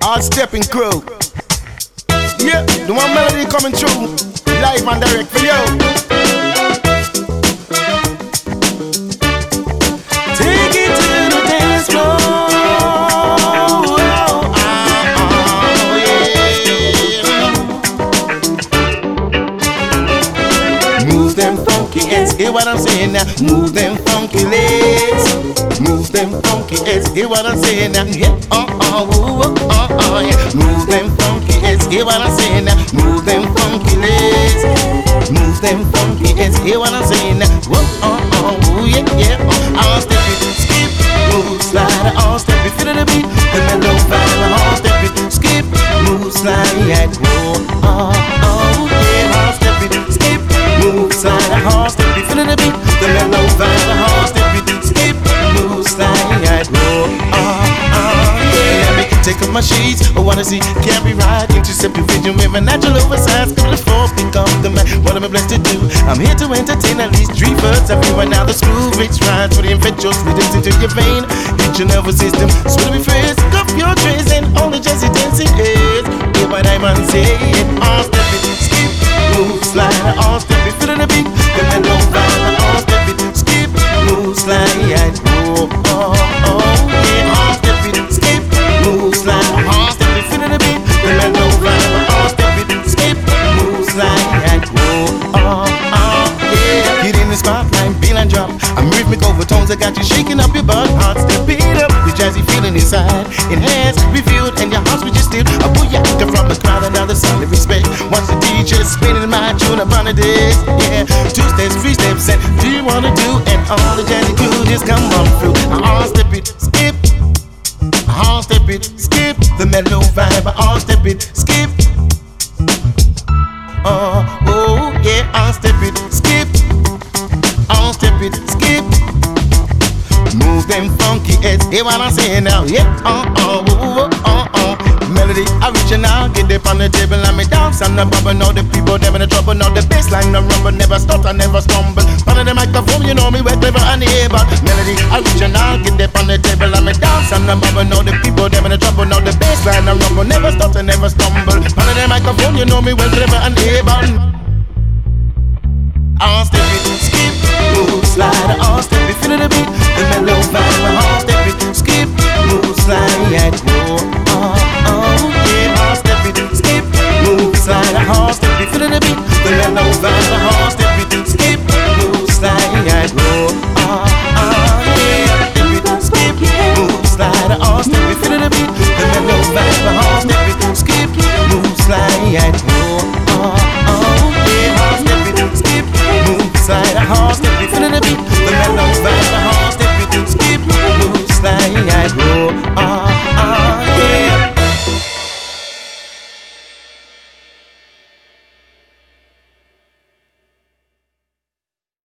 Hard stepping crew. Yeah, the one melody coming through. Live and direct for you. Hear what I'm saying now. Move them funky legs. Move them funky heads, hear what I'm saying now. Yeah, uh uh, ooh, uh uh, yeah. Move them funky heads, hear what I'm saying now. Move them funky legs. Move them funky heads, hear what I'm saying now. Whoa, uh uh, ooh, yeah, yeah, uh. All step it, skip, move, slide, all step it, feel the beat, Sheets, I wanna see, be right, intercept your vision with my natural oversized, couple of pick up the man, what am I blessed to do? I'm here to entertain at least three birds you, and now the smooth rich rides for the infectious rhythms into your vein, hit your nervous system, swim me phrase, cuff your trays, and only Jesse dancing is, hear what I'm saying, all step it, skip, move, slide, all step got you shaking up your butt, heart step it up, the jazzy feeling inside, enhanced, revealed, and your heart's registered. A booyaka from the crowd, another of respect. Watch the DJ spinning my tune up on the disc, yeah. Two steps, three steps, and do you wanna do? And all the jazzy crew just come on through. I'll step it, skip. I'll step it, skip. The mellow vibe, I'll step it, skip. Uh, oh, yeah, I'll step hear what I'm saying now, yeah, uh, uh, uh, uh, uh. Melody original, get up on the table and me dance and the bubble. Know the people them in the trouble, know the bassline, the rumble, never stutter, never stumble. Front of the microphone, you know me well clever and able. Melody original, get up on the table and me dance and the bubble. Know the people them in the trouble, know the bassline, the rumble, never stutter, never stumble. Front of the microphone, you know me well clever and able. All step it, skip, move, slide, all step it, feel the beat, the mellow vibe,